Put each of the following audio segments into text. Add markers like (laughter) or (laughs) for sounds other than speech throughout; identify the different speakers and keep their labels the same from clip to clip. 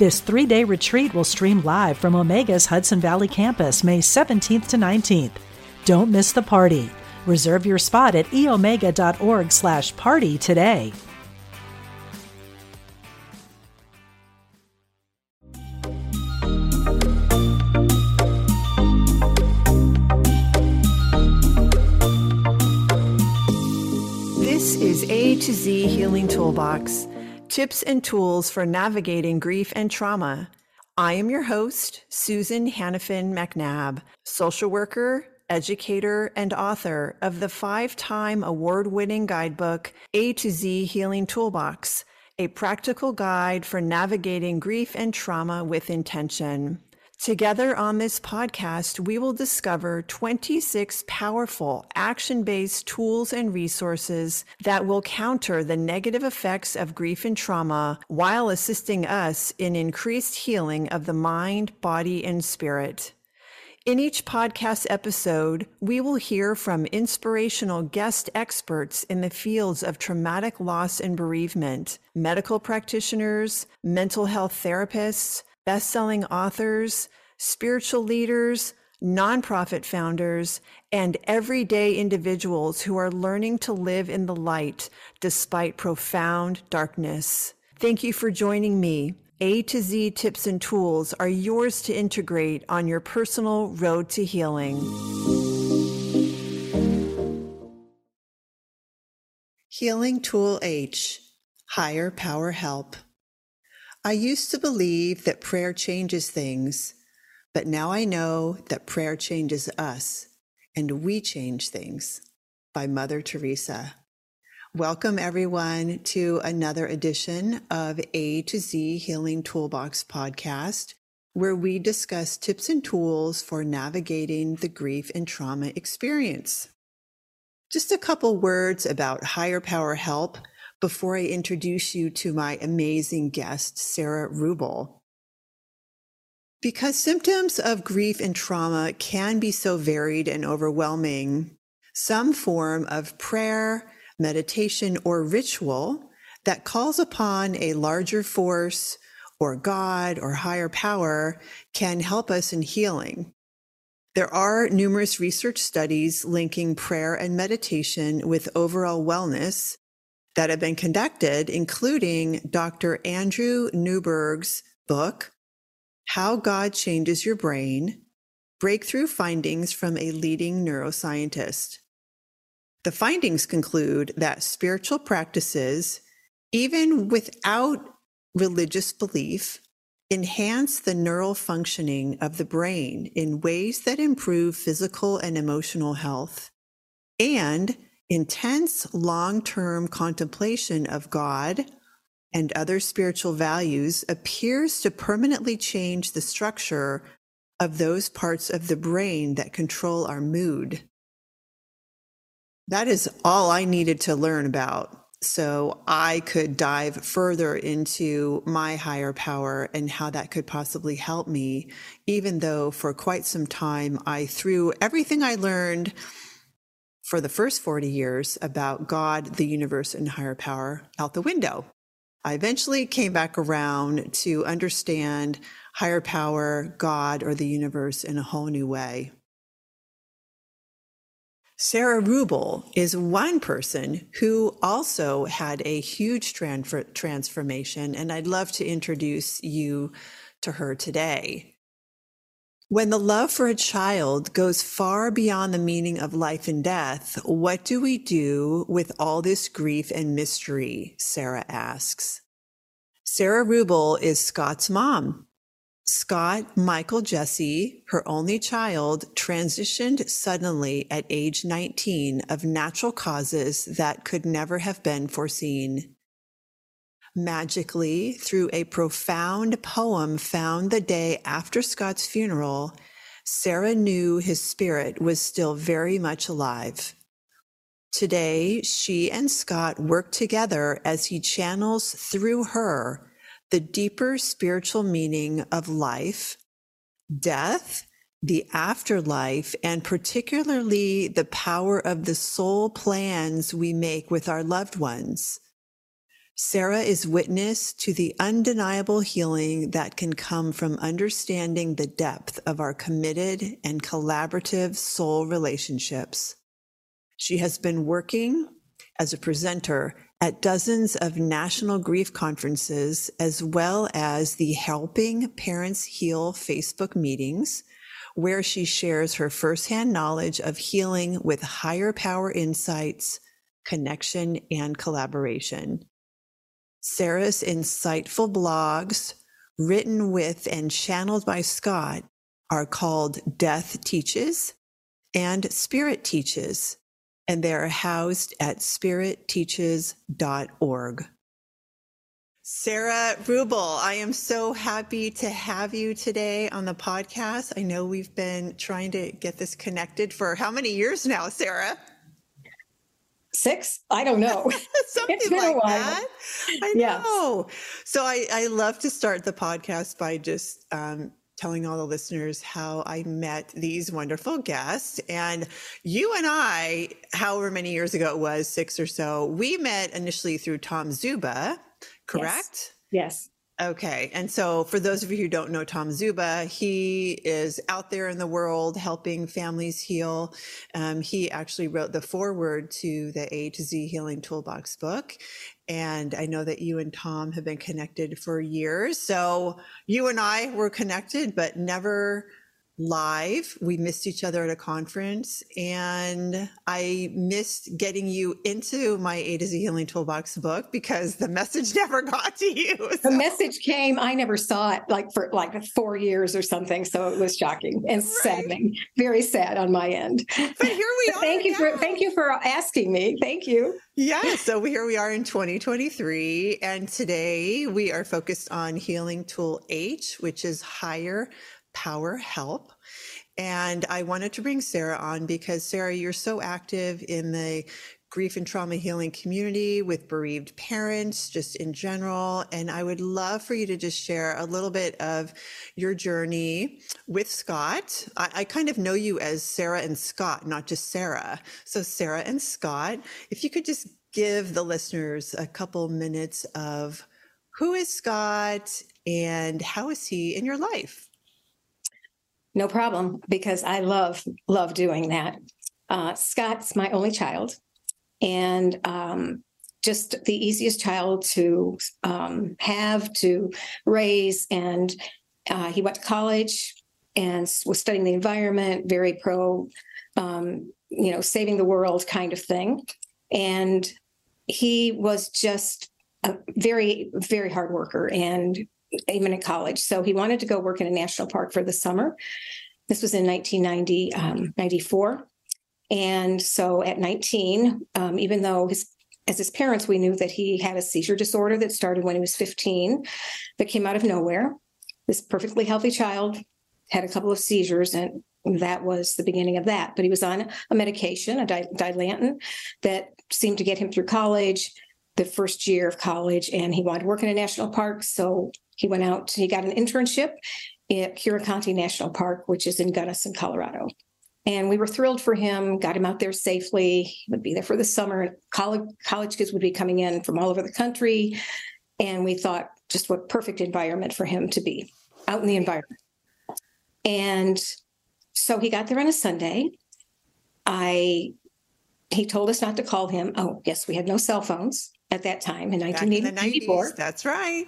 Speaker 1: This three day retreat will stream live from Omega's Hudson Valley campus May 17th to 19th. Don't miss the party. Reserve your spot at eomega.org slash party today.
Speaker 2: This is A to Z Healing Toolbox tips and tools for navigating grief and trauma. I am your host, Susan Hannifin-MacNab, social worker, educator, and author of the five time award winning guidebook, A to Z Healing Toolbox, a practical guide for navigating grief and trauma with intention. Together on this podcast, we will discover 26 powerful action based tools and resources that will counter the negative effects of grief and trauma while assisting us in increased healing of the mind, body, and spirit. In each podcast episode, we will hear from inspirational guest experts in the fields of traumatic loss and bereavement, medical practitioners, mental health therapists, best-selling authors, spiritual leaders, nonprofit founders, and everyday individuals who are learning to live in the light despite profound darkness. Thank you for joining me. A to Z tips and tools are yours to integrate on your personal road to healing. Healing Tool H Higher Power Help. I used to believe that prayer changes things, but now I know that prayer changes us and we change things by Mother Teresa. Welcome, everyone, to another edition of A to Z Healing Toolbox podcast, where we discuss tips and tools for navigating the grief and trauma experience. Just a couple words about higher power help before I introduce you to my amazing guest, Sara Ruble. Because symptoms of grief and trauma can be so varied and overwhelming, some form of prayer, meditation, or ritual that calls upon a larger force or God or higher power can help us in healing. There are numerous research studies linking prayer and meditation with overall wellness that have been conducted, including Dr. Andrew Newberg's book, How God Changes Your Brain Breakthrough Findings from a Leading Neuroscientist. The findings conclude that spiritual practices, even without religious belief, enhance the neural functioning of the brain in ways that improve physical and emotional health. And intense long term contemplation of God and other spiritual values appears to permanently change the structure of those parts of the brain that control our mood. That is all I needed to learn about. So I could dive further into my higher power and how that could possibly help me, even though for quite some time I threw everything I learned for the first 40 years about God, the universe, and higher power out the window. I eventually came back around to understand higher power, God, or the universe in a whole new way. Sara Ruble is one person who also had a huge transformation, and I'd love to introduce you to her today. When the love for a child goes far beyond the meaning of life and death, what do we do with all this grief and mystery? Sara asks. Sara Ruble is Scott's mom. Scott Michael Jesse, her only child, transitioned suddenly at age 19 of natural causes that could never have been foreseen. Magically, through a profound poem found the day after Scott's funeral, Sara knew his spirit was still very much alive. Today, she and Scott work together as he channels through her the deeper spiritual meaning of life, death, the afterlife, and particularly the power of the soul plans we make with our loved ones. Sara is witness to the undeniable healing that can come from understanding the depth of our committed and collaborative soul relationships. She has been working as a presenter at dozens of national grief conferences, as well as the Helping Parents Heal Facebook meetings, where she shares her firsthand knowledge of healing with higher power insights, connection, and collaboration. Sara's insightful blogs, written with and channeled by Scott, are called Death Teaches and Spirit Teaches and they are housed at spiritteaches.org. Sara Ruble, I am so happy to have you today on the podcast. I know we've been trying to get this connected for how many years now, Sara?
Speaker 3: Six? I don't know. (laughs)
Speaker 2: Something like that. I know. Yes. So I, I love to start the podcast by just um, telling all the listeners how I met these wonderful guests. And you and I, however many years ago it was, six or so, we met initially through Tom Zuba, correct?
Speaker 3: Yes. yes.
Speaker 2: Okay. And so for those of you who don't know Tom Zuba, he is out there in the world helping families heal. Um, he actually wrote the foreword to the A to Z Healing Toolbox book. And I know that you and Tom have been connected for years. So you and I were connected, but never live. We missed each other at a conference and I missed getting you into my A to Z Healing Toolbox book because the (laughs) message never got to you.
Speaker 3: So. The message came, I never saw it like for like four years or something. So it was shocking (laughs) and right. saddening, very sad on my end.
Speaker 2: But here we (laughs) are.
Speaker 3: thank you for thank you for asking me. Thank you.
Speaker 2: Yeah, so here we are in 2023 and today we are focused on healing tool H, which is higher Power Help. And I wanted to bring Sara on because, Sara, you're so active in the grief and trauma healing community with bereaved parents, just in general. And I would love for you to just share a little bit of your journey with Scott. I, I, kind of know you as Sara and Scott, not just Sara. So, Sara and Scott, if you could just give the listeners a couple minutes of who is Scott and how is he in your life?
Speaker 3: No problem, because I love love doing that. Uh, Scott's my only child, and um, just the easiest child to um, have to raise. And uh, he went to college and was studying the environment, very pro, um, you know, saving the world kind of thing. And he was just a very, very hard worker and even in college. So he wanted to go work in a national park for the summer. This was in 1990, um, 94. And so at 19, um, even though his as his parents, we knew that he had a seizure disorder that started when he was 15, that came out of nowhere. This perfectly healthy child had a couple of seizures, and that was the beginning of that. But he was on a medication, a Dilantin, that seemed to get him through college, the first year of college, and he wanted to work in a national park. So he went out, he got an internship at Curecanti National Park, which is in Gunnison, Colorado. And we were thrilled for him, got him out there safely. He would be there for the summer. College, college kids would be coming in from all over the country. And we thought just what perfect environment for him to be out in the environment. And so he got there on a Sunday. I he told us not to call him. Oh, yes, we had no cell phones at that time in 1984.
Speaker 2: That's right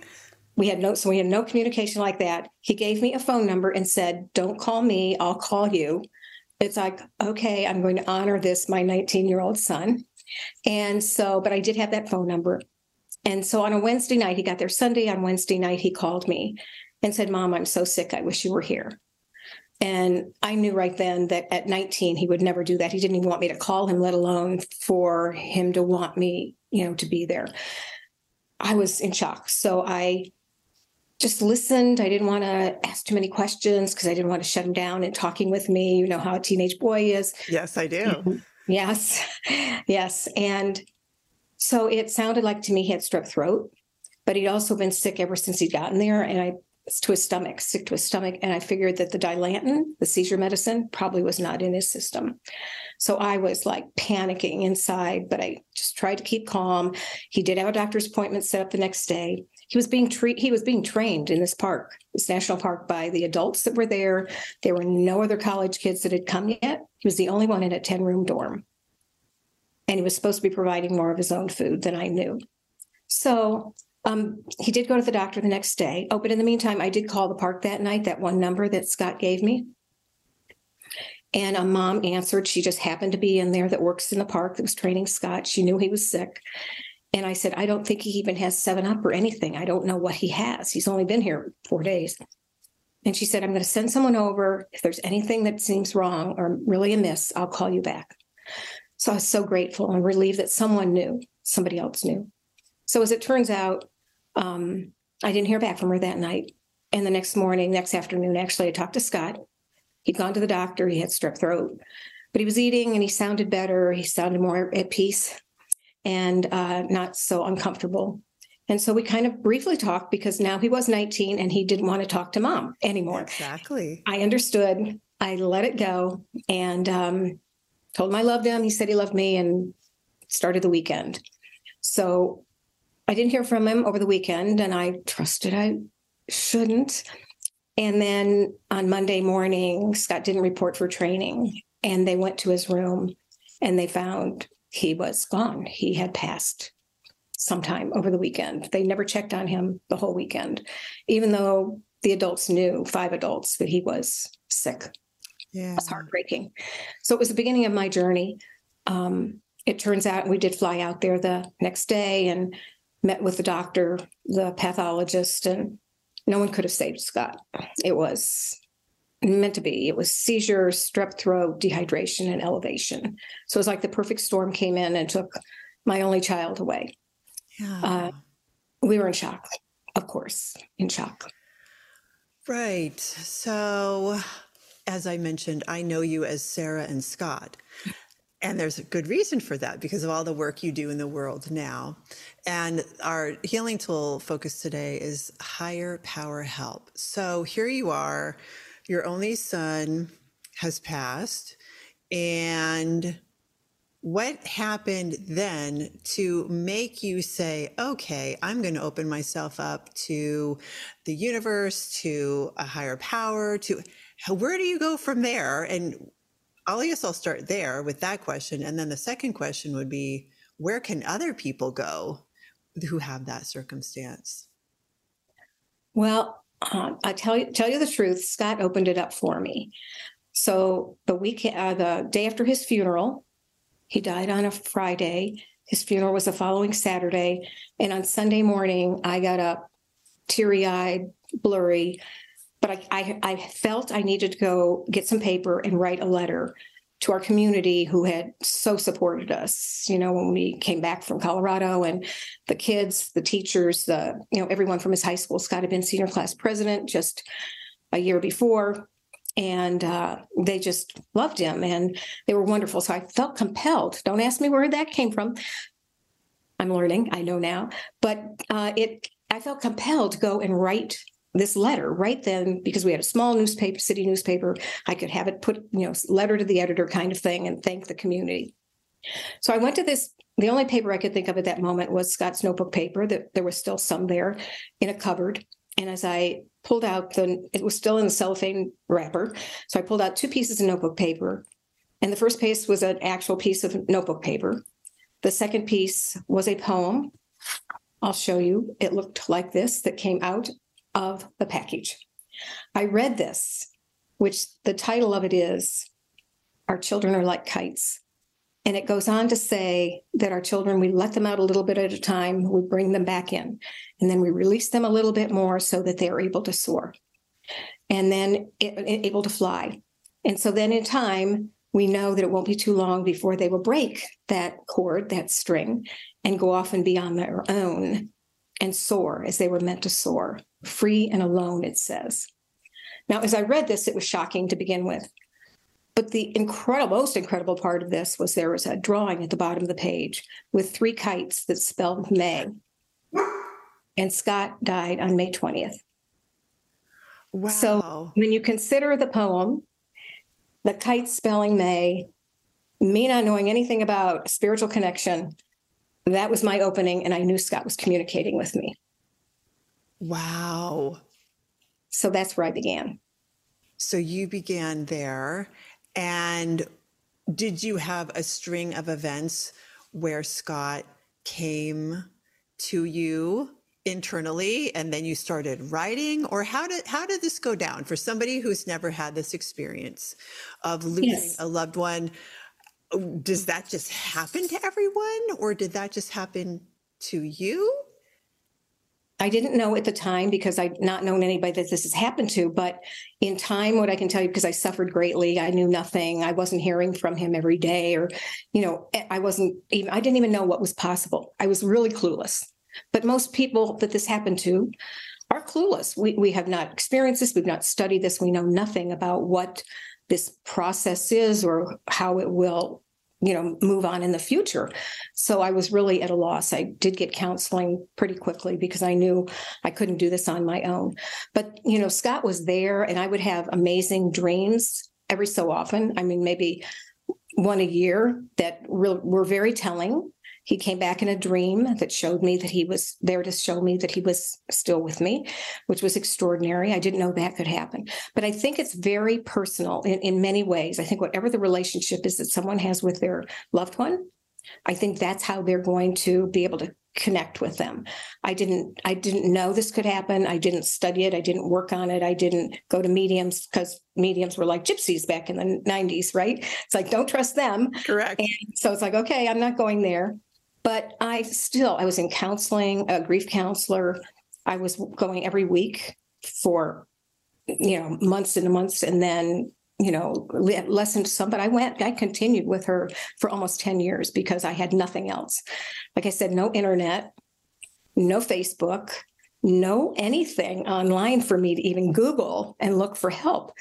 Speaker 3: we had no so we had no communication like that. He gave me a phone number and said don't call me i'll call you. It's like okay i'm going to honor this my 19 year old son. And so but i did have that phone number. And so on a wednesday night he got there sunday on wednesday night he called me and said mom i'm so sick i wish you were here. And i knew right then that at 19 he would never do that. He didn't even want me to call him let alone for him to want me you know to be there. I was in shock. So I just listened. I didn't want to ask too many questions because I didn't want to shut him down and talking with me. You know how a teenage boy is.
Speaker 2: Yes, I do. Mm-hmm.
Speaker 3: yes. (laughs) Yes. And so it sounded like to me he had strep throat, but he'd also been sick ever since he'd gotten there. And I to his stomach, sick to his stomach. And I figured that the Dilantin, the seizure medicine, probably was not in his system. So I was like panicking inside, but I just tried to keep calm. He did have a doctor's appointment set up the next day. He was being treat he was being trained in this park, this national park by the adults that were there. There were no other college kids that had come yet. He was the only one in a 10 room dorm. And he was supposed to be providing more of his own food than I knew. So um, he did go to the doctor the next day. Oh, but in the meantime, I did call the park that night, that one number that Scott gave me. And a mom answered. She just happened to be in there that works in the park that was training Scott. She knew he was sick. And I said, I don't think he even has 7 Up or anything. I don't know what he has. He's only been here four days. And she said, I'm going to send someone over. If there's anything that seems wrong or really amiss, I'll call you back. So I was so grateful and relieved that someone knew, somebody else knew. So as it turns out, um, I didn't hear back from her that night. And the next morning, next afternoon, actually, I talked to Scott. He'd gone to the doctor. He had strep throat, but he was eating and he sounded better. He sounded more at peace and uh, not so uncomfortable. And so we kind of briefly talked because now he was 19 and he didn't want to talk to mom anymore.
Speaker 2: Exactly.
Speaker 3: I understood. I let it go and um, told him I loved him. He said he loved me and started the weekend. So I didn't hear from him over the weekend and I trusted I shouldn't. And then on Monday morning, Scott didn't report for training and they went to his room and they found he was gone. He had passed sometime over the weekend. They never checked on him the whole weekend, even though the adults knew, five adults, that he was sick.
Speaker 2: Yeah.
Speaker 3: It was heartbreaking. So it was the beginning of my journey. Um, it turns out we did fly out there the next day and met with the doctor, the pathologist, and no one could have saved Scott. It was meant to be. It was seizure, strep throat, dehydration, and elevation. So it was like the perfect storm came in and took my only child away. Yeah. Uh, we were in shock, of course, in shock.
Speaker 2: Right. So, as I mentioned, I know you as Sara and Scott. And there's a good reason for that because of all the work you do in the world now. And our healing tool focus today is higher power help. So here you are, your only son has passed. And what happened then to make you say, okay, I'm going to open myself up to the universe, to a higher power, to where do you go from there? And I guess I'll start there with that question. And then the second question would be where can other people go who have that circumstance?
Speaker 3: Well, um, I tell you, tell you the truth. Scott opened it up for me. So the week, uh, the day after his funeral, he died on a Friday. His funeral was the following Saturday, and on Sunday morning, I got up, teary-eyed, blurry, but I, I, I felt I needed to go get some paper and write a letter to our community who had so supported us you know when we came back from colorado and the kids the teachers the you know everyone from his high school scott had been senior class president just a year before. And uh, they just loved him and they were wonderful. So i felt compelled. Don't ask me where that came from. I'm learning i know now. But uh, it i felt compelled to go and write this letter right then because we had a small newspaper city newspaper. I could have it put you know letter to the editor kind of thing and thank the community. So i went to this the only paper i could think of at that moment was scott's notebook paper that there was still some there in a cupboard. And as i pulled out the it was still in the cellophane wrapper. So i pulled out two pieces of notebook paper. And the first piece was an actual piece of notebook paper. The second piece was a poem. I'll show you. It looked like this that came out of the package. I read this, which the title of it is Our Children Are Like Kites. And it goes on to say that our children, we let them out a little bit at a time, we bring them back in, and then we release them a little bit more so that they are able to soar and then it, it, able to fly. And so then in time, we know that it won't be too long before they will break that cord, that string, and go off and be on their own and soar as they were meant to soar, free and alone, it says. Now, as I read this, it was shocking to begin with. But the incredible, most incredible part of this was there was a drawing at the bottom of the page with three kites that spelled May. And Scott died on May 20th.
Speaker 2: Wow.
Speaker 3: So when you consider the poem, the kite spelling May, me not knowing anything about spiritual connection, that was my opening. And I knew Scott was communicating with me.
Speaker 2: Wow.
Speaker 3: So that's where I began.
Speaker 2: So you began there. And did you have a string of events where Scott came to you internally and then you started writing or how did how did this go down for somebody who's never had this experience of losing yes. a loved one does that just happen to everyone or did that just happen to you
Speaker 3: I didn't know at the time because I'd not known anybody that this has happened to. But in time, what I can tell you, because I suffered greatly, I knew nothing. I wasn't hearing from him every day, or, you know, eh, I wasn't even, I didn't even know what was possible. I was really clueless. But most people that this happened to are clueless. We, we have not experienced this, we've not studied this, we know nothing about what this process is or how it will you know move on in the future. So i was really at a loss. I did get counseling pretty quickly because i knew i couldn't do this on my own. But you know scott was there and i would have amazing dreams every so often. I mean maybe one a year that were very telling he came back in a dream that showed me that he was there to show me that he was still with me, which was extraordinary. I didn't know that could happen. But I think it's very personal in, in many ways. I think whatever the relationship is that someone has with their loved one, I think that's how they're going to be able to connect with them. I didn't I didn't know this could happen. I didn't study it. I didn't work on it. I didn't go to mediums because mediums were like gypsies back in the 90s, right? It's like don't trust them.
Speaker 2: Correct. And
Speaker 3: so it's like okay, I'm not going there. But I still, I was in counseling, a grief counselor. I was going every week for, you know, months and months. And then, you know, listened to some, but I went, I continued with her for almost 10 years because I had nothing else. Like I said, no internet, no Facebook, no anything online for me to even Google and look for help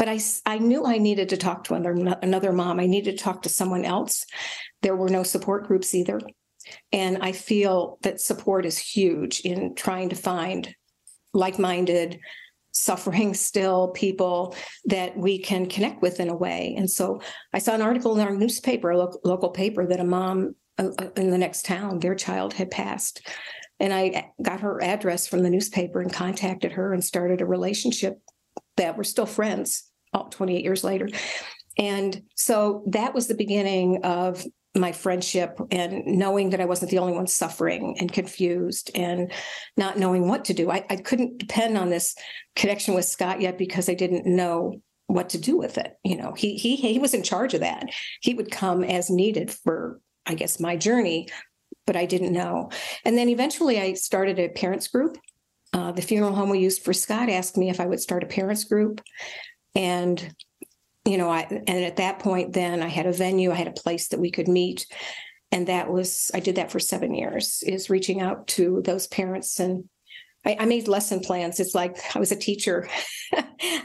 Speaker 3: but I, I knew I needed to talk to another, another mom. I needed to talk to someone else. There were no support groups either. And I feel that support is huge in trying to find like minded, suffering still people that we can connect with in a way. And so I saw an article in our newspaper, a lo- local paper, that a mom uh, uh, in the next town, their child had passed. And I got her address from the newspaper and contacted her and started a relationship that we're still friends 28 years later. And so that was the beginning of my friendship and knowing that I wasn't the only one suffering and confused and not knowing what to do. I, I couldn't depend on this connection with Scott yet because I didn't know what to do with it. You know, he he he was in charge of that. He would come as needed for, I guess, my journey, but I didn't know. And then eventually I started a parents group. Uh, the funeral home we used for Scott asked me if I would start a parents group. And you know, I and at that point then I had a venue, I had a place that we could meet. And that was I did that for seven years, is reaching out to those parents and I, I made lesson plans. It's like I was a teacher. (laughs)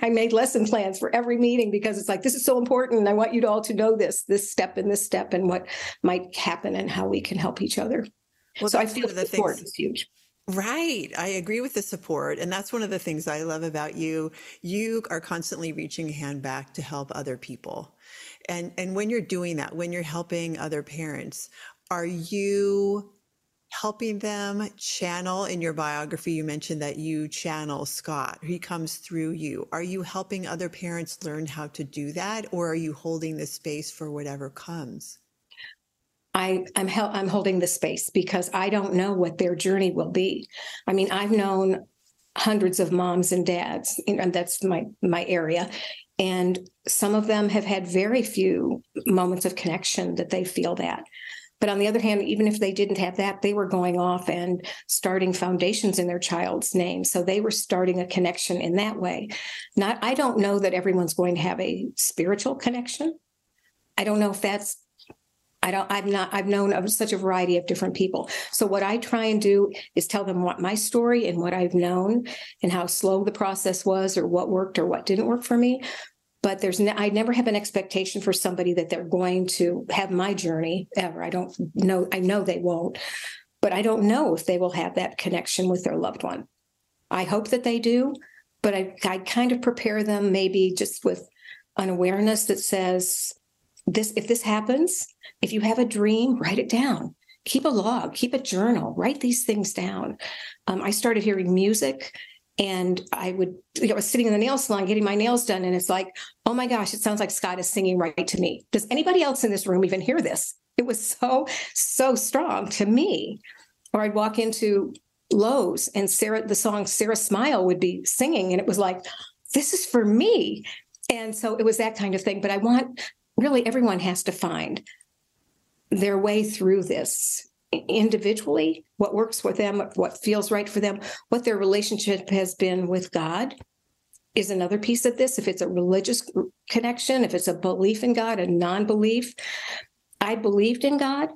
Speaker 3: I made lesson plans for every meeting because it's like this is so important. I want you all to know this, this step and this step, and what might happen and how we can help each other. Well, so I feel the support things, is huge.
Speaker 2: Right. I agree with the support. And that's one of the things I love about you. You are constantly reaching a hand back to help other people. And and when you're doing that, when you're helping other parents, are you helping them channel in your biography you mentioned that you channel Scott. He comes through you. Are you helping other parents learn how to do that or are you holding the space for whatever comes?
Speaker 3: I, I'm hel- I'm holding the space because I don't know what their journey will be. I mean, I've known hundreds of moms and dads, and that's my my area, and some of them have had very few moments of connection that they feel that. But on the other hand, even if they didn't have that, they were going off and starting foundations in their child's name. So they were starting a connection in that way. Not, I don't know that everyone's going to have a spiritual connection. I don't know if that's I don't, I've not, I've known of such a variety of different people. So what I try and do is tell them what my story and what I've known and how slow the process was or what worked or what didn't work for me. But there's, I never have an expectation for somebody that they're going to have my journey ever. I don't know, I know they won't, but I don't know if they will have that connection with their loved one. I hope that they do, but I, I kind of prepare them maybe just with an awareness that says, this if this happens if you have a dream write it down. Keep a log keep a journal write these things down. Um, i started hearing music and i would you know, i was sitting in the nail salon getting my nails done and it's like oh my gosh it sounds like scott is singing right to me. Does anybody else in this room even hear this? It was so so strong to me. Or i'd walk into Lowe's and sarah the song sarah smile would be singing and it was like this is for me. And so it was that kind of thing but i want really everyone has to find their way through this individually, what works for them, what feels right for them, what their relationship has been with God is another piece of this. If it's a religious connection, if it's a belief in God, a non belief. I believed in God.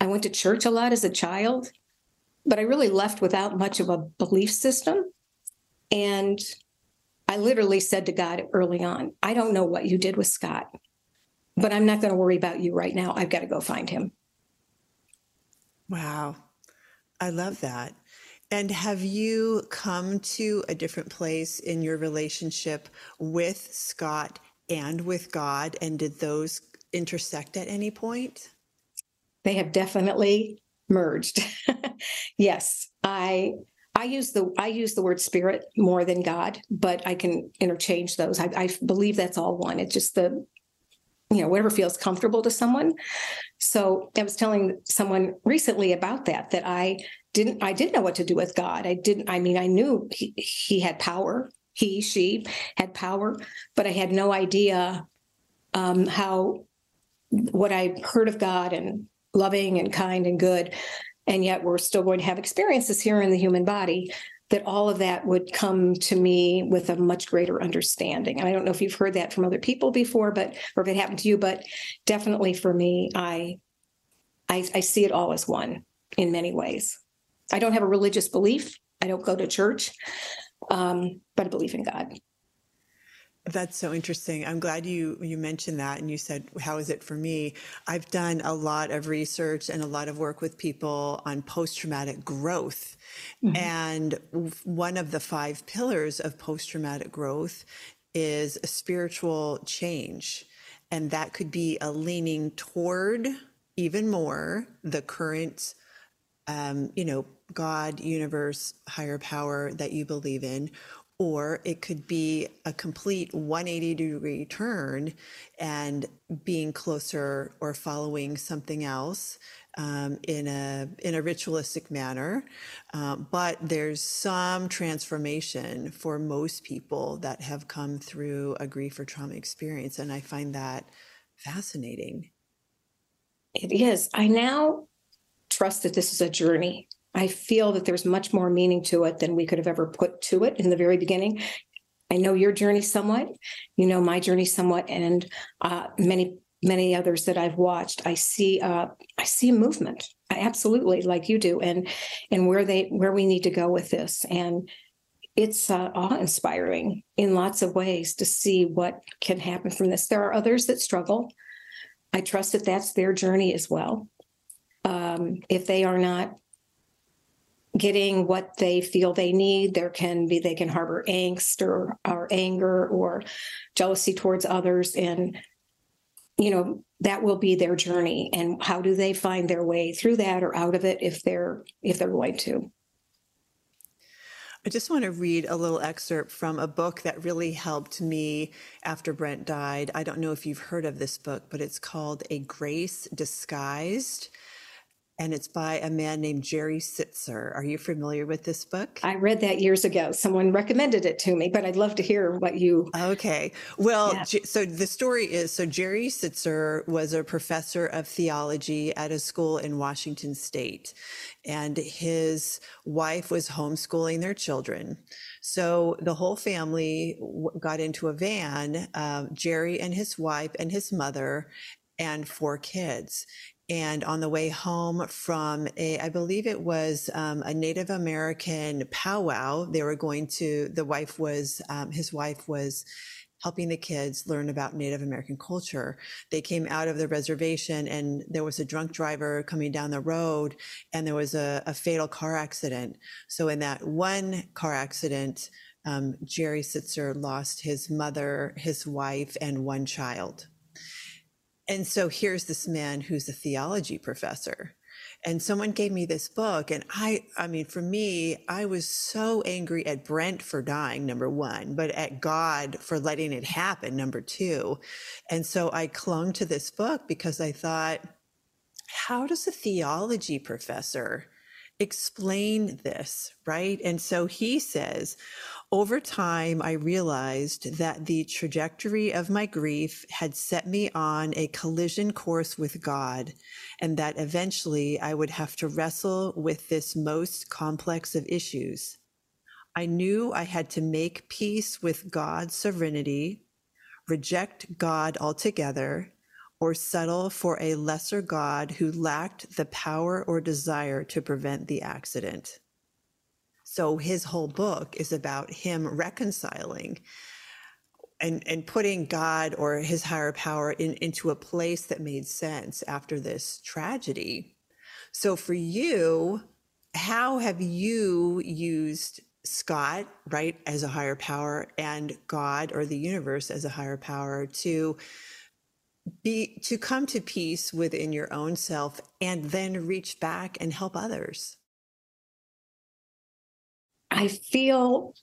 Speaker 3: I went to church a lot as a child, but I really left without much of a belief system. And I literally said to God early on, I don't know what you did with Scott but I'm not going to worry about you right now. I've got to go find him.
Speaker 2: Wow. I love that. And have you come to a different place in your relationship with Scott and with God? And did those intersect at any point?
Speaker 3: They have definitely merged. (laughs) yes, I I use the I use the word spirit more than God, but I can interchange those. I, I believe that's all one. It's just the you know whatever feels comfortable to someone. So i was telling someone recently about that that i didn't i didn't know what to do with god. I didn't i mean i knew he, he had power he she had power but i had no idea um, how what i heard of god and loving and kind and good and yet we're still going to have experiences here in the human body that all of that would come to me with a much greater understanding. And I don't know if you've heard that from other people before, but or if it happened to you, but definitely for me, I I, I see it all as one in many ways. I don't have a religious belief. I don't go to church, um, but I believe in God.
Speaker 2: That's so interesting. I'm glad you you mentioned that and you said how is it for me? I've done a lot of research and a lot of work with people on post-traumatic growth. Mm-hmm. And one of the five pillars of post-traumatic growth is a spiritual change. And that could be a leaning toward even more the current um, you know, God, universe, higher power that you believe in, or it could be a complete 180 degree turn and being closer or following something else um, in a in a ritualistic manner. Um, but there's some transformation for most people that have come through a grief or trauma experience, and I find that fascinating.
Speaker 3: It is. I now trust that this is a journey I feel that there's much more meaning to it than we could have ever put to it in the very beginning. I know your journey somewhat, you know my journey somewhat, and uh, many many others that I've watched. I see uh, I see a movement, I absolutely like you do, and and where they where we need to go with this, and it's uh, awe inspiring in lots of ways to see what can happen from this. There are others that struggle. I trust that that's their journey as well. Um, if they are not getting what they feel they need. There can be, they can harbor angst or, or anger or jealousy towards others. And, you know, that will be their journey. And how do they find their way through that or out of it if they're, if they're going to?
Speaker 2: I just want to read a little excerpt from a book that really helped me after Brent died. I don't know if you've heard of this book, but it's called A Grace Disguised and it's by a man named Jerry Sittser. Are you familiar with this book?
Speaker 3: I read that years ago. Someone recommended it to me, but I'd love to hear what you.
Speaker 2: Okay. Well, yeah. so the story is so Jerry Sittser was a professor of theology at a school in Washington state, and his wife was homeschooling their children. So the whole family got into a van, uh, Jerry and his wife and his mother, and four kids and on the way home from a, I believe it was um, a Native American powwow, they were going to, the wife was, um, his wife was helping the kids learn about Native American culture. They came out of the reservation and there was a drunk driver coming down the road and there was a, a fatal car accident. So in that one car accident, um, Jerry Sittser lost his mother, his wife, and one child. And so here's this man who's a theology professor. And someone gave me this book and i i mean for me i was so angry at brent for dying number one but at god for letting it happen number two. And so i clung to this book because i thought how does a theology professor explain this right? And so he says over time, I realized that the trajectory of my grief had set me on a collision course with God, and that eventually I would have to wrestle with this most complex of issues. I knew I had to make peace with God's sovereignty, reject God altogether, or settle for a lesser God who lacked the power or desire to prevent the accident. So his whole book is about him reconciling and, and putting God or his higher power in, into a place that made sense after this tragedy. So for you, how have you used Scott, right, as a higher power and God or the universe as a higher power to be to come to peace within your own self and then reach back and help others?
Speaker 3: I feel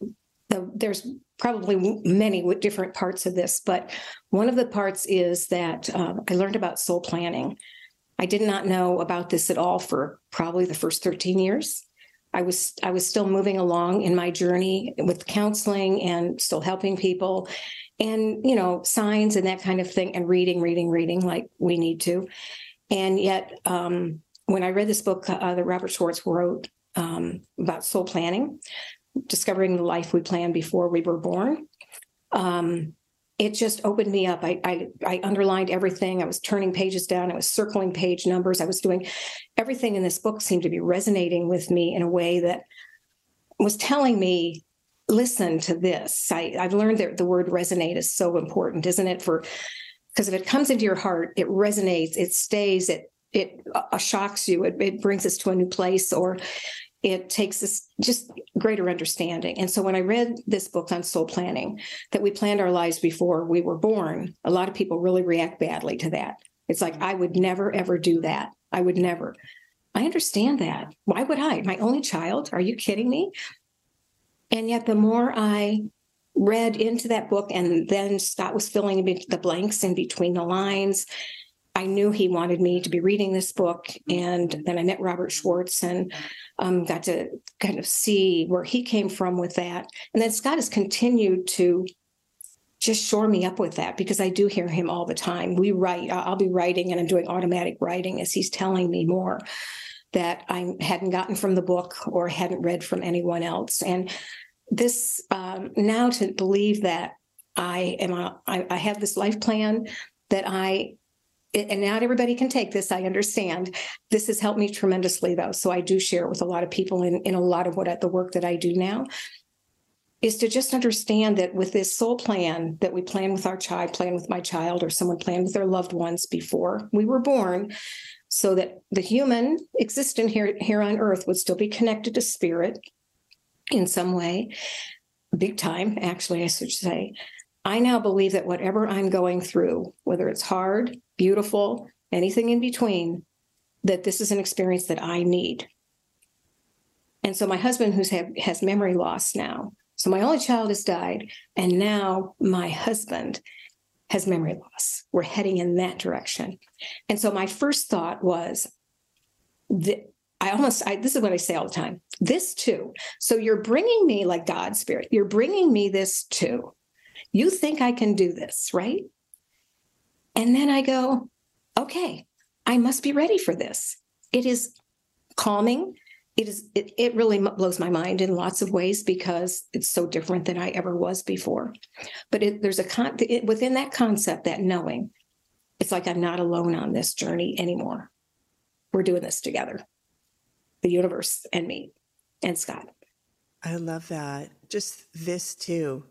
Speaker 3: the, there's probably many different parts of this, but one of the parts is that uh, I learned about soul planning. I did not know about this at all for probably the first 13 years. I was I was still moving along in my journey with counseling and still helping people and you know signs and that kind of thing and reading reading reading like we need to and yet um, when i read this book uh, that robert schwartz wrote um, about soul planning, discovering the life we planned before we were born. Um, it just opened me up. I, I, I underlined everything. I was turning pages down. I was circling page numbers. I was doing everything in this book seemed to be resonating with me in a way that was telling me, listen to this. I, I've learned that the word resonate is so important, isn't it? For because if it comes into your heart, it resonates, it stays, it it uh, shocks you, it, it brings us to a new place, or it takes us just greater understanding. And so when I read this book on soul planning, that we planned our lives before we were born, a lot of people really react badly to that. It's like, I would never, ever do that. I would never. I understand that. Why would I? My only child? Are you kidding me? And yet, the more I read into that book, and then Scott was filling the blanks in between the lines, I knew he wanted me to be reading this book. And then I met Robert Schwartz and um, got to kind of see where he came from with that. And then Scott has continued to just shore me up with that because I do hear him all the time. We write, I'll be writing and I'm doing automatic writing as he's telling me more that I hadn't gotten from the book or hadn't read from anyone else. And this um, now to believe that I am, a, I, I have this life plan that I and not everybody can take this i understand. This has helped me tremendously though so i do share it with a lot of people in, in a lot of what the work that i do now is to just understand that with this soul plan that we plan with our child plan with my child or someone planned with their loved ones before we were born so that the human existent here here on earth would still be connected to spirit in some way big time actually i should say. I now believe that whatever I'm going through, whether it's hard, beautiful, anything in between, that this is an experience that I need. And so my husband, who's have, has memory loss now, so my only child has died, and now my husband has memory loss. We're heading in that direction. And so my first thought was I almost, I, this is what I say all the time this too. So you're bringing me like God's spirit, you're bringing me this too. You think I can do this, right? And then I go, okay, I must be ready for this. It is calming. It is it, it really blows my mind in lots of ways because it's so different than I ever was before. But it, there's a con it, within that concept, that knowing, it's like I'm not alone on this journey anymore. we're doing this together, the universe and me and Scott.
Speaker 2: I love that. Just this too,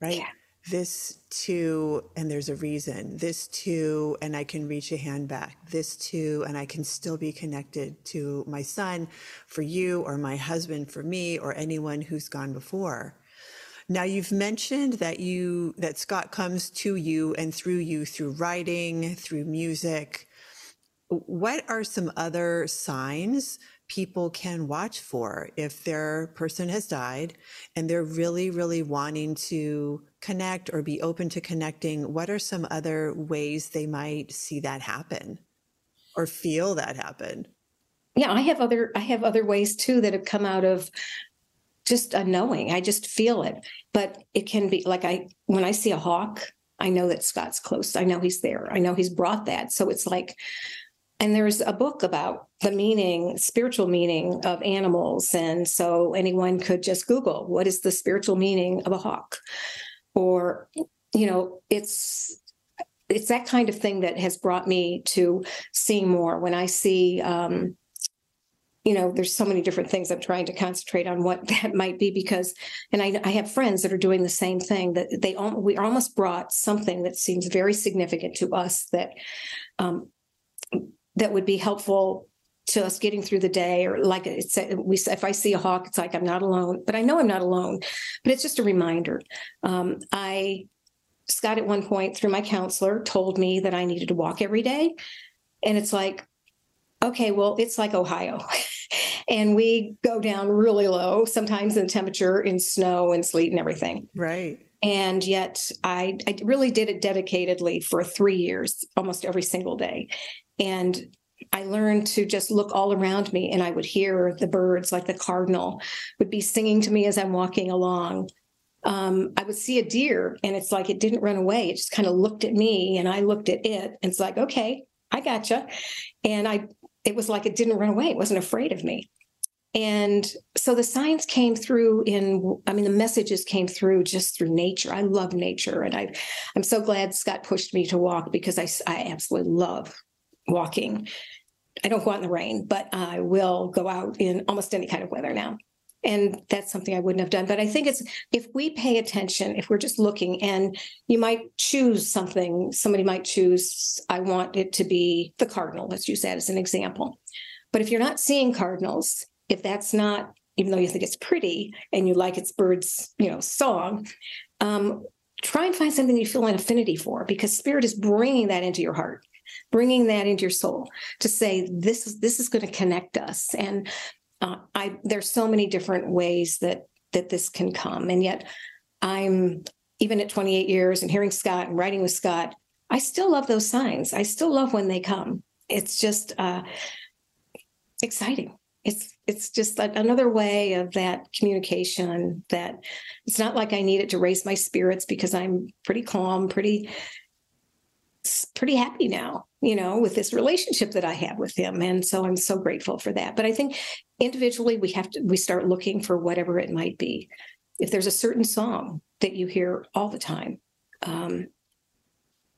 Speaker 2: right? Yeah. This too, and there's a reason. This too, and I can reach a hand back. This too, and I can still be connected to my son for you, or my husband for me, or anyone who's gone before. Now you've mentioned that you that Scott comes to you and through you through writing, through music. What are some other signs people can watch for if their person has died and they're really, really wanting to connect or be open to connecting? What are some other ways they might see that happen or feel that happen?
Speaker 3: Yeah, I have other I have other ways too that have come out of just a knowing. I just feel it. But it can be like I when I see a hawk, I know that Scott's close. I know he's there. I know he's brought that. So it's like and there's a book about the meaning spiritual meaning of animals. And so anyone could just google what is the spiritual meaning of a hawk? Or you know it's it's that kind of thing that has brought me to seeing more. When i see um you know there's so many different things i'm trying to concentrate on what (laughs) that might be because and i, I have friends that are doing the same thing that they all we almost brought something that seems very significant to us that um, that would be helpful to us getting through the day or like it's we if i see a hawk it's like i'm not alone but i know i'm not alone. But it's just a reminder. Um, i scott at one point through my counselor told me that i needed to walk every day. And it's like okay well it's like ohio. (laughs) And we go down really low sometimes in temperature in snow and sleet and everything.
Speaker 2: Right.
Speaker 3: And yet I, I really did it dedicatedly for three years almost every single day and I learned to just look all around me and I would hear the birds, like the cardinal, would be singing to me as I'm walking along. Um, I would see a deer and it's like it didn't run away. It just kind of looked at me and I looked at it. And it's like, okay, I gotcha. And I, it was like it didn't run away. It wasn't afraid of me. And so the signs came through in, I mean, the messages came through just through nature. I love nature. And I, I'm so glad Scott pushed me to walk because I, I absolutely love walking. I don't go out in the rain, but I will go out in almost any kind of weather now. And that's something I wouldn't have done. But I think it's if we pay attention, if we're just looking, and you might choose something, somebody might choose, I want it to be the cardinal. Let's use that as an example. But if you're not seeing cardinals, if that's not, even though you think it's pretty and you like its bird's, you know, song, um, try and find something you feel an affinity for because spirit is bringing that into your heart bringing that into your soul to say this is this is going to connect us. And uh, i there's so many different ways that that this can come. And yet i'm even at 28 years and hearing scott and writing with scott i still love those signs. I still love when they come. It's just uh, exciting. It's it's just another way of that communication that it's not like i need it to raise my spirits because i'm pretty calm pretty pretty happy now, you know, with this relationship that I have with him. And so I'm so grateful for that. But I think individually we have to we start looking for whatever it might be. If there's a certain song that you hear all the time. Um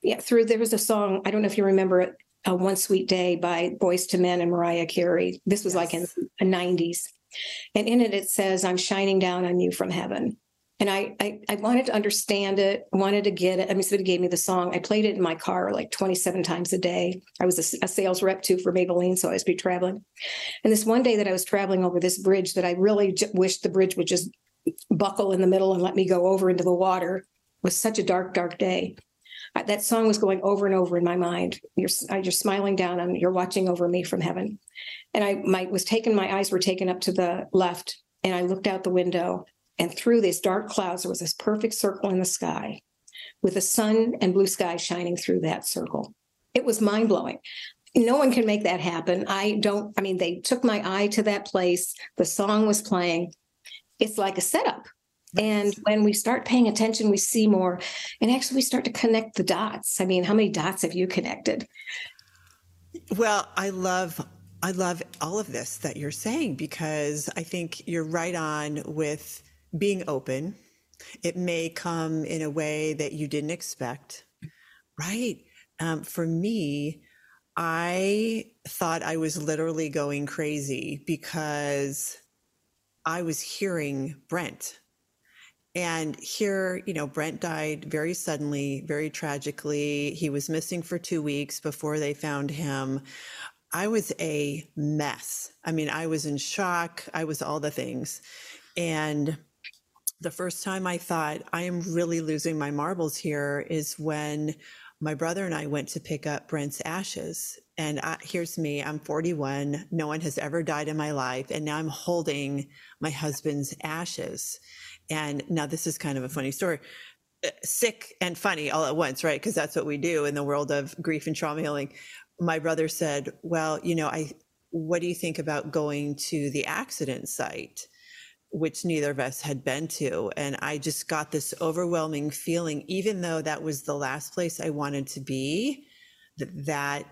Speaker 3: yeah, through there was a song, I don't know if you remember it, a One Sweet Day by Boyz II Men and Mariah Carey. This was yes. like in the 90s. And in it, it says, I'm shining down on you from heaven and I, I, I wanted to understand it, wanted to get it. I mean, somebody gave me the song. I played it in my car like 27 times a day. I was a, a sales rep too for Maybelline, so I was be traveling. And this one day that I was traveling over this bridge, that I really j- wished the bridge would just buckle in the middle and let me go over into the water. was such a dark, dark day. I, that song was going over and over in my mind. You're, you're smiling down and you're watching over me from heaven. And I my, was taken. My eyes were taken up to the left, and I looked out the window and through these dark clouds, there was this perfect circle in the sky with the sun and blue sky shining through that circle. It was mind blowing. No one can make that happen. I don't, I mean, they took my eye to that place. The song was playing. It's like a setup. And when we start paying attention, we see more and actually we start to connect the dots. I mean, how many dots have you connected?
Speaker 2: Well, I love I love all of this that you're saying because I think you're right on with being open. It may come in a way that you didn't expect, right? Um, for me, I thought I was literally going crazy because I was hearing Brent. And here, you know, Brent died very suddenly, very tragically. He was missing for two weeks before they found him. I was a mess. I mean, I was in shock. I was all the things. And the first time I thought, I am really losing my marbles here is when my brother and I went to pick up Brent's ashes. And I, here's me, I'm 41. No one has ever died in my life. And now I'm holding my husband's ashes. And now this is kind of a funny story. Uh, sick and funny all at once, right? Because that's what we do in the world of grief and trauma healing. My brother said, Well, you know, I, what do you think about going to the accident site? Which neither of us had been to. And I just got this overwhelming feeling, even though that was the last place I wanted to be, that that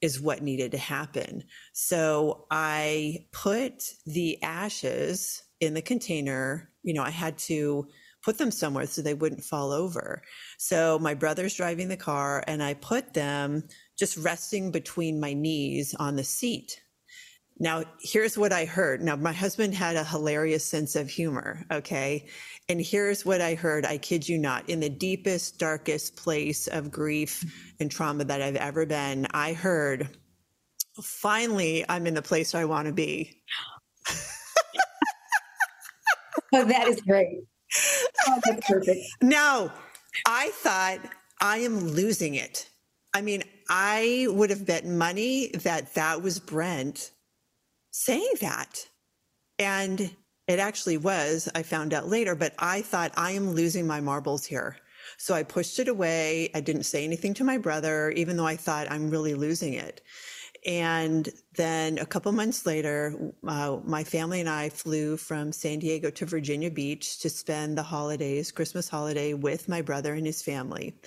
Speaker 2: is what needed to happen. So I put the ashes in the container. You know, I had to put them somewhere so they wouldn't fall over. So my brother's driving the car and I put them just resting between my knees on the seat now, here's what I heard. Now, my husband had a hilarious sense of humor. Okay. And here's what I heard. I kid you not. In the deepest, darkest place of grief and trauma that I've ever been, I heard, finally, I'm in the place I want to be. (laughs)
Speaker 3: oh, that is great. Oh, that's perfect.
Speaker 2: No, I thought I am losing it. I mean, I would have bet money that that was Brent saying that. And it actually was, I found out later, but I thought I am losing my marbles here. So I pushed it away. I didn't say anything to my brother, even though I thought I'm really losing it. And then a couple months later, uh, my family and I flew from San Diego to Virginia Beach to spend the holidays, Christmas holiday, with my brother and his family.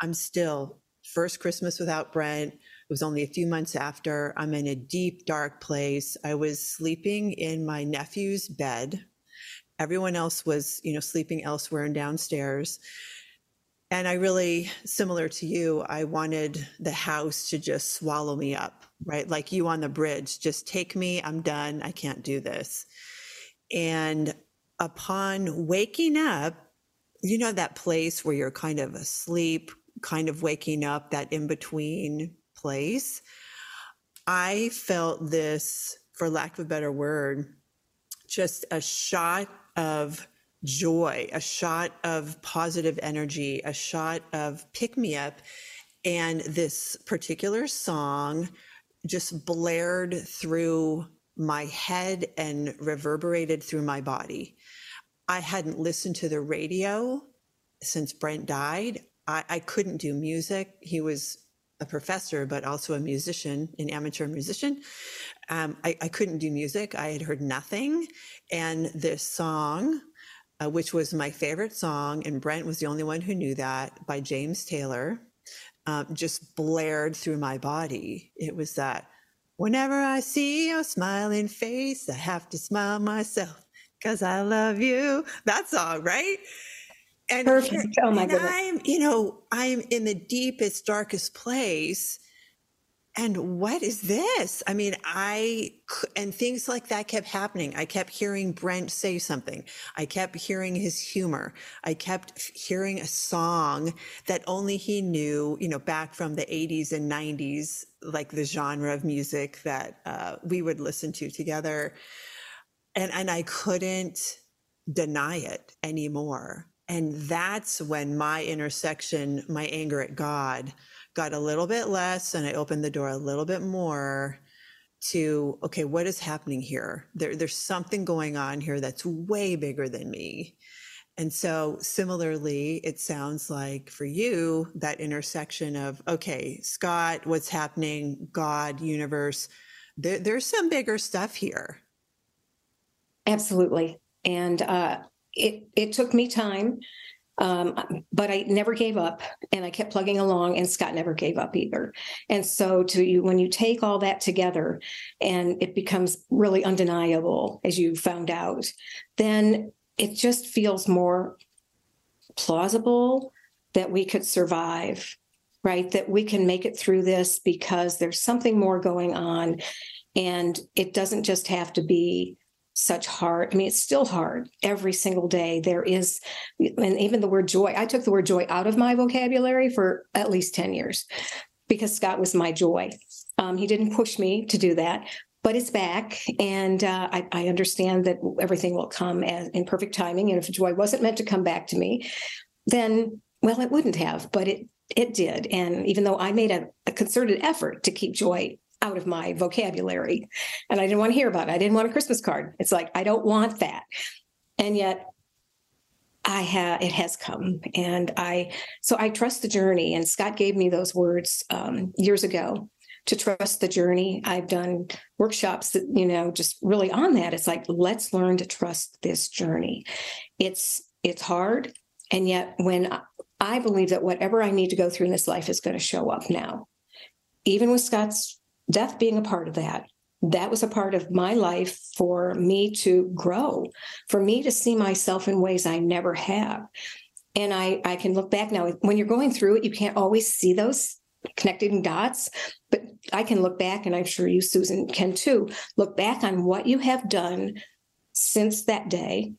Speaker 2: I'm still first Christmas without Brent, it was only a few months after. I'm in a deep, dark place. I was sleeping in my nephew's bed. Everyone else was, you know, sleeping elsewhere and downstairs. And I really, similar to you, I wanted the house to just swallow me up, right? Like you on the bridge, just take me, I'm done, I can't do this. And upon waking up, you know, that place where you're kind of asleep, kind of waking up, that in between place, I felt this, for lack of a better word, just a shot of joy, a shot of positive energy, a shot of pick me up. And this particular song just blared through my head and reverberated through my body. I hadn't listened to the radio since Brent died. I, I couldn't do music. He was a professor, but also a musician, an amateur musician. Um, I, I, couldn't do music. I had heard nothing. And this song, uh, which was my favorite song, and Brent was the only one who knew that, by James Taylor, um, just blared through my body. It was that whenever I see your smiling face, I have to smile myself because I love you. That song, right? And
Speaker 3: Perfect. oh my goodness.
Speaker 2: I'm, you know, I'm in the deepest, darkest place. And what is this? I mean, I, and things like that kept happening. I kept hearing Brent say something. I kept hearing his humor. I kept hearing a song that only he knew, you know, back from the 80s and 90s, like the genre of music that uh, we would listen to together. And, and I couldn't deny it anymore. And that's when my intersection, my anger at God, got a little bit less, and I opened the door a little bit more to okay, what is happening here? There, there's something going on here that's way bigger than me. And so, similarly, it sounds like for you, that intersection of, okay, Scott, what's happening? God, universe, there, there's some bigger stuff here.
Speaker 3: Absolutely. And uh, it it took me time um, but I never gave up and I kept plugging along and Scott never gave up either. And so to you, when you take all that together and it becomes really undeniable as you found out, then it just feels more plausible that we could survive right? That we can make it through this because there's something more going on. And it doesn't just have to be such hard. I mean, it's still hard every single day. There is, and even the word joy, I took the word joy out of my vocabulary for at least 10 years because Scott was my joy. Um, he didn't push me to do that, but it's back. And uh, I, I, understand that everything will come as, in perfect timing. And if joy wasn't meant to come back to me, then, well, it wouldn't have, but it, it did. And even though I made a, a concerted effort to keep joy out of my vocabulary. And I didn't want to hear about it. I didn't want a Christmas card. It's like, I don't want that. And yet I have, it has come. And I, so I trust the journey. And Scott gave me those words um, years ago to trust the journey. I've done workshops that, you know, just really on that. It's like, let's learn to trust this journey. It's, it's hard. And yet when I believe that whatever I need to go through in this life is going to show up now. Even with Scott's death being a part of that. That was a part of my life for me to grow for me to see myself in ways i never have. And i i can look back now when you're going through it you can't always see those connecting dots but i can look back and i'm sure you susan can too look back on what you have done since that day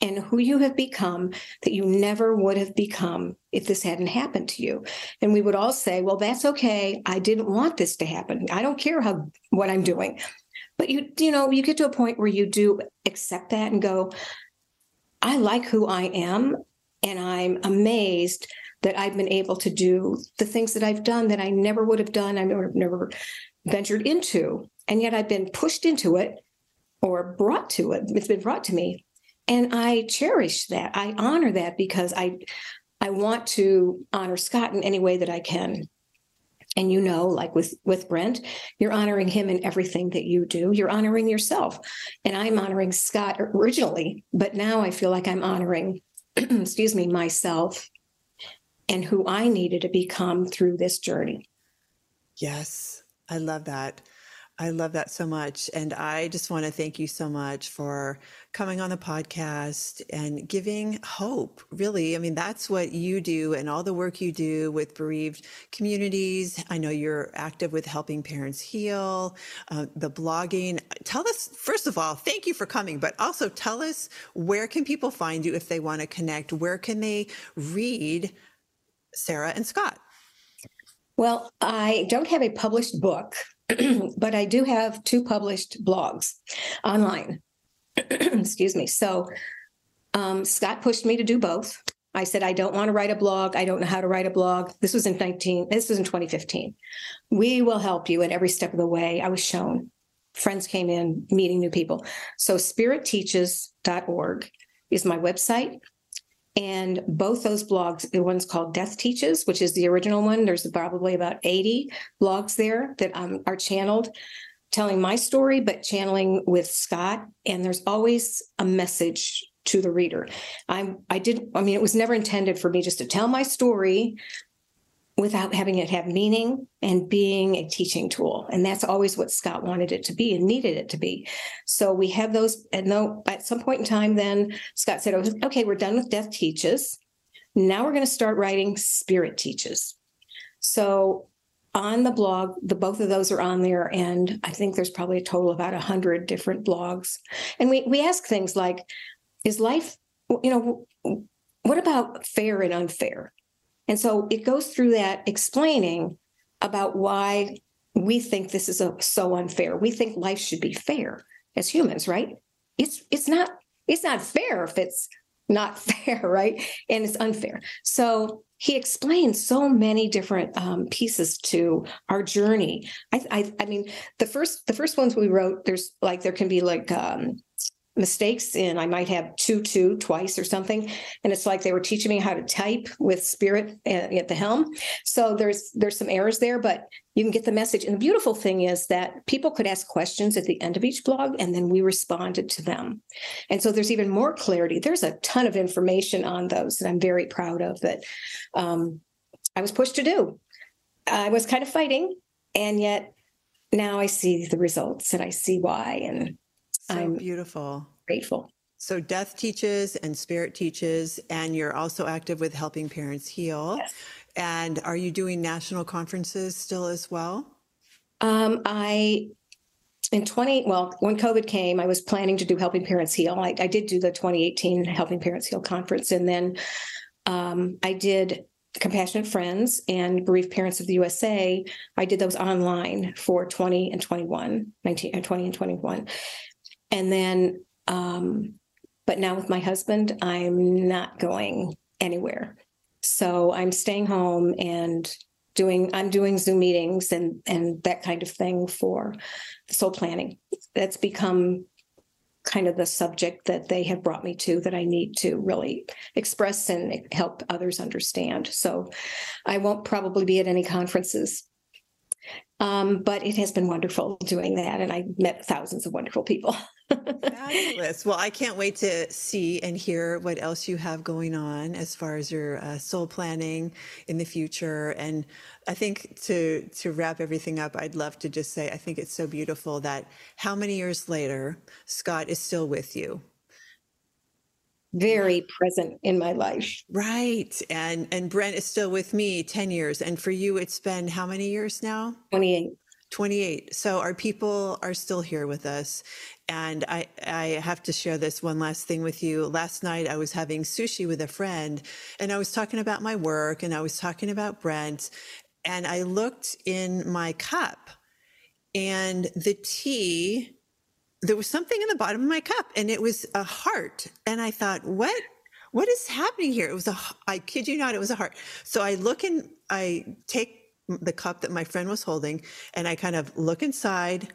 Speaker 3: and who you have become that you never would have become if this hadn't happened to you. And we would all say, well, that's okay. I didn't want this to happen. I don't care how what I'm doing. But you, you know, you get to a point where you do accept that and go, I like who I am. And I'm amazed that I've been able to do the things that I've done that I never would have done. I never, never ventured into. And yet I've been pushed into it or brought to it. It's been brought to me and I cherish that. I honor that because I I want to honor Scott in any way that I can. And you know, like with with Brent, you're honoring him in everything that you do. You're honoring yourself. And I'm honoring Scott originally, but now I feel like I'm honoring (clears throat) excuse me, myself and who I needed to become through this journey.
Speaker 2: Yes, I love that. I love that so much. And I just want to thank you so much for coming on the podcast and giving hope. Really, I mean, that's what you do and all the work you do with bereaved communities. I know you're active with helping parents heal, uh, the blogging. Tell us, first of all, thank you for coming, but also tell us where can people find you if they want to connect? Where can they read Sara and Scott?
Speaker 3: Well, I don't have a published book. (clears throat) but I do have two published blogs online. (clears throat) Excuse me. So um, Scott pushed me to do both. I said, I don't want to write a blog. I don't know how to write a blog. This was in 19, this was in 2015. We will help you at every step of the way. I was shown. Friends came in, meeting new people. So spiritteaches.org is my website. And both those blogs, the one's called Death Teaches, which is the original one. There's probably about 80 blogs there that um, are channeled, telling my story, but channeling with Scott. And there's always a message to the reader. I I did I mean it was never intended for me just to tell my story without having it have meaning and being a teaching tool. And that's always what Scott wanted it to be and needed it to be. So we have those. And though at some point in time, then Scott said, oh, okay, we're done with Death Teaches. Now we're going to start writing Spirit Teaches. So on the blog, the both of those are on there, and I think there's probably a total of about hundred different blogs. And we we ask things like, is life, you know, what about fair and unfair? And so it goes through that explaining about why we think this is a, so unfair. We think life should be fair as humans, right? It's it's not it's not fair if it's not (laughs) fair, right? And it's unfair. So he explains so many different um, pieces to our journey. I, I, I mean, the first the first ones we wrote, there's like there can be like um, mistakes and I might have two, two twice or something. And it's like they were teaching me how to type with spirit at the helm. So there's, there's some errors there, but you can get the message. And the beautiful thing is that people could ask questions at the end of each blog and then we responded to them. And so there's even more clarity. There's a ton of information on those that I'm very proud of that um, I was pushed to do. I was kind of fighting and yet now I see the results and I see why. And
Speaker 2: so I'm beautiful.
Speaker 3: Grateful.
Speaker 2: So death teaches and spirit teaches, and you're also active with helping parents heal. Yes. And are you doing national conferences still as well?
Speaker 3: Um, I in 20 well when covid came i was planning to do helping parents heal i, I did do the 2018 helping parents heal conference and then um, i did compassionate friends and bereaved parents of the usa i did those online for 20 and 21 19 and uh, 20 and 21 and then um, but now with my husband i'm not going anywhere. So i'm staying home and doing i'm doing zoom meetings and and that kind of thing for soul planning. That's become kind of the subject that they have brought me to that i need to really express and help others understand. So i won't probably be at any conferences. Um, but it has been wonderful doing that and i met thousands of wonderful people (laughs)
Speaker 2: Fabulous. Well, I can't wait to see and hear what else you have going on as far as your uh, soul planning in the future. And I think to to wrap everything up, I'd love to just say I think it's so beautiful that how many years later Scott is still with you.
Speaker 3: Very present in my life.
Speaker 2: Right. And and Brent is still with me 10 years. And for you, it's been how many years now?
Speaker 3: 28.
Speaker 2: 28. So our people are still here with us. And I, I have to share this one last thing with you. Last night I was having sushi with a friend and I was talking about my work and I was talking about Brent and I looked in my cup and the tea, there was something in the bottom of my cup and it was a heart. And I thought, what? What is happening here? It was a, I kid you not, it was a heart. So I look and I take the cup that my friend was holding and I kind of look inside.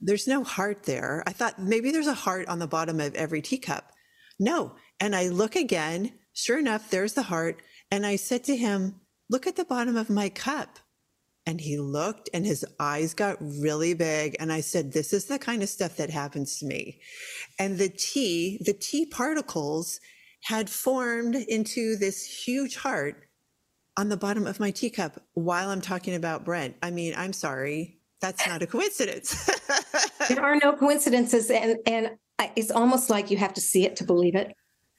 Speaker 2: There's no heart there. I thought maybe there's a heart on the bottom of every teacup. No. And I look again. Sure enough, there's the heart. And I said to him, Look at the bottom of my cup. And he looked and his eyes got really big. And I said, This is the kind of stuff that happens to me. And the tea, the tea particles had formed into this huge heart on the bottom of my teacup while I'm talking about Brent. I mean, I'm sorry. That's not a coincidence. (laughs)
Speaker 3: there are no coincidences. And, and it's almost like you have to see it to believe it.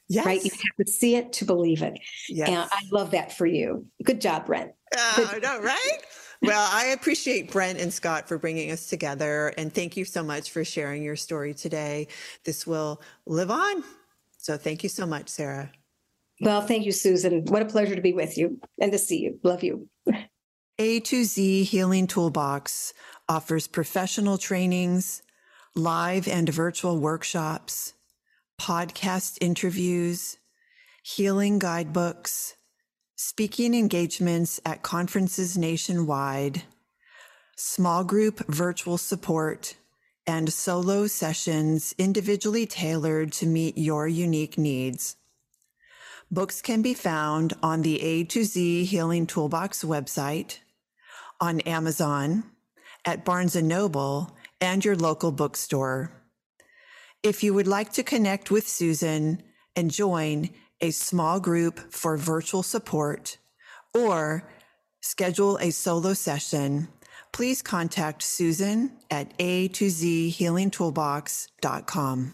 Speaker 3: Yes. Right? You have to see it to believe it. Yes. And I love that for you. Good job, Brent.
Speaker 2: Oh, uh, no, right? well, I appreciate Brent and Scott for bringing us together. And thank you so much for sharing your story today. This will live on. So thank you so much, Sara.
Speaker 3: Well, thank you, Susan. What a pleasure to be with you and to see you. Love you.
Speaker 2: A to Z Healing Toolbox offers professional trainings, live and virtual workshops, podcast interviews, healing guidebooks, speaking engagements at conferences nationwide, small group virtual support, and solo sessions individually tailored to meet your unique needs. Books can be found on the A to Z Healing Toolbox website, on Amazon, at Barnes & Noble, and your local bookstore. If you would like to connect with Susan and join a small group for virtual support or schedule a solo session, please contact Susan at a to z healingtoolbox.com.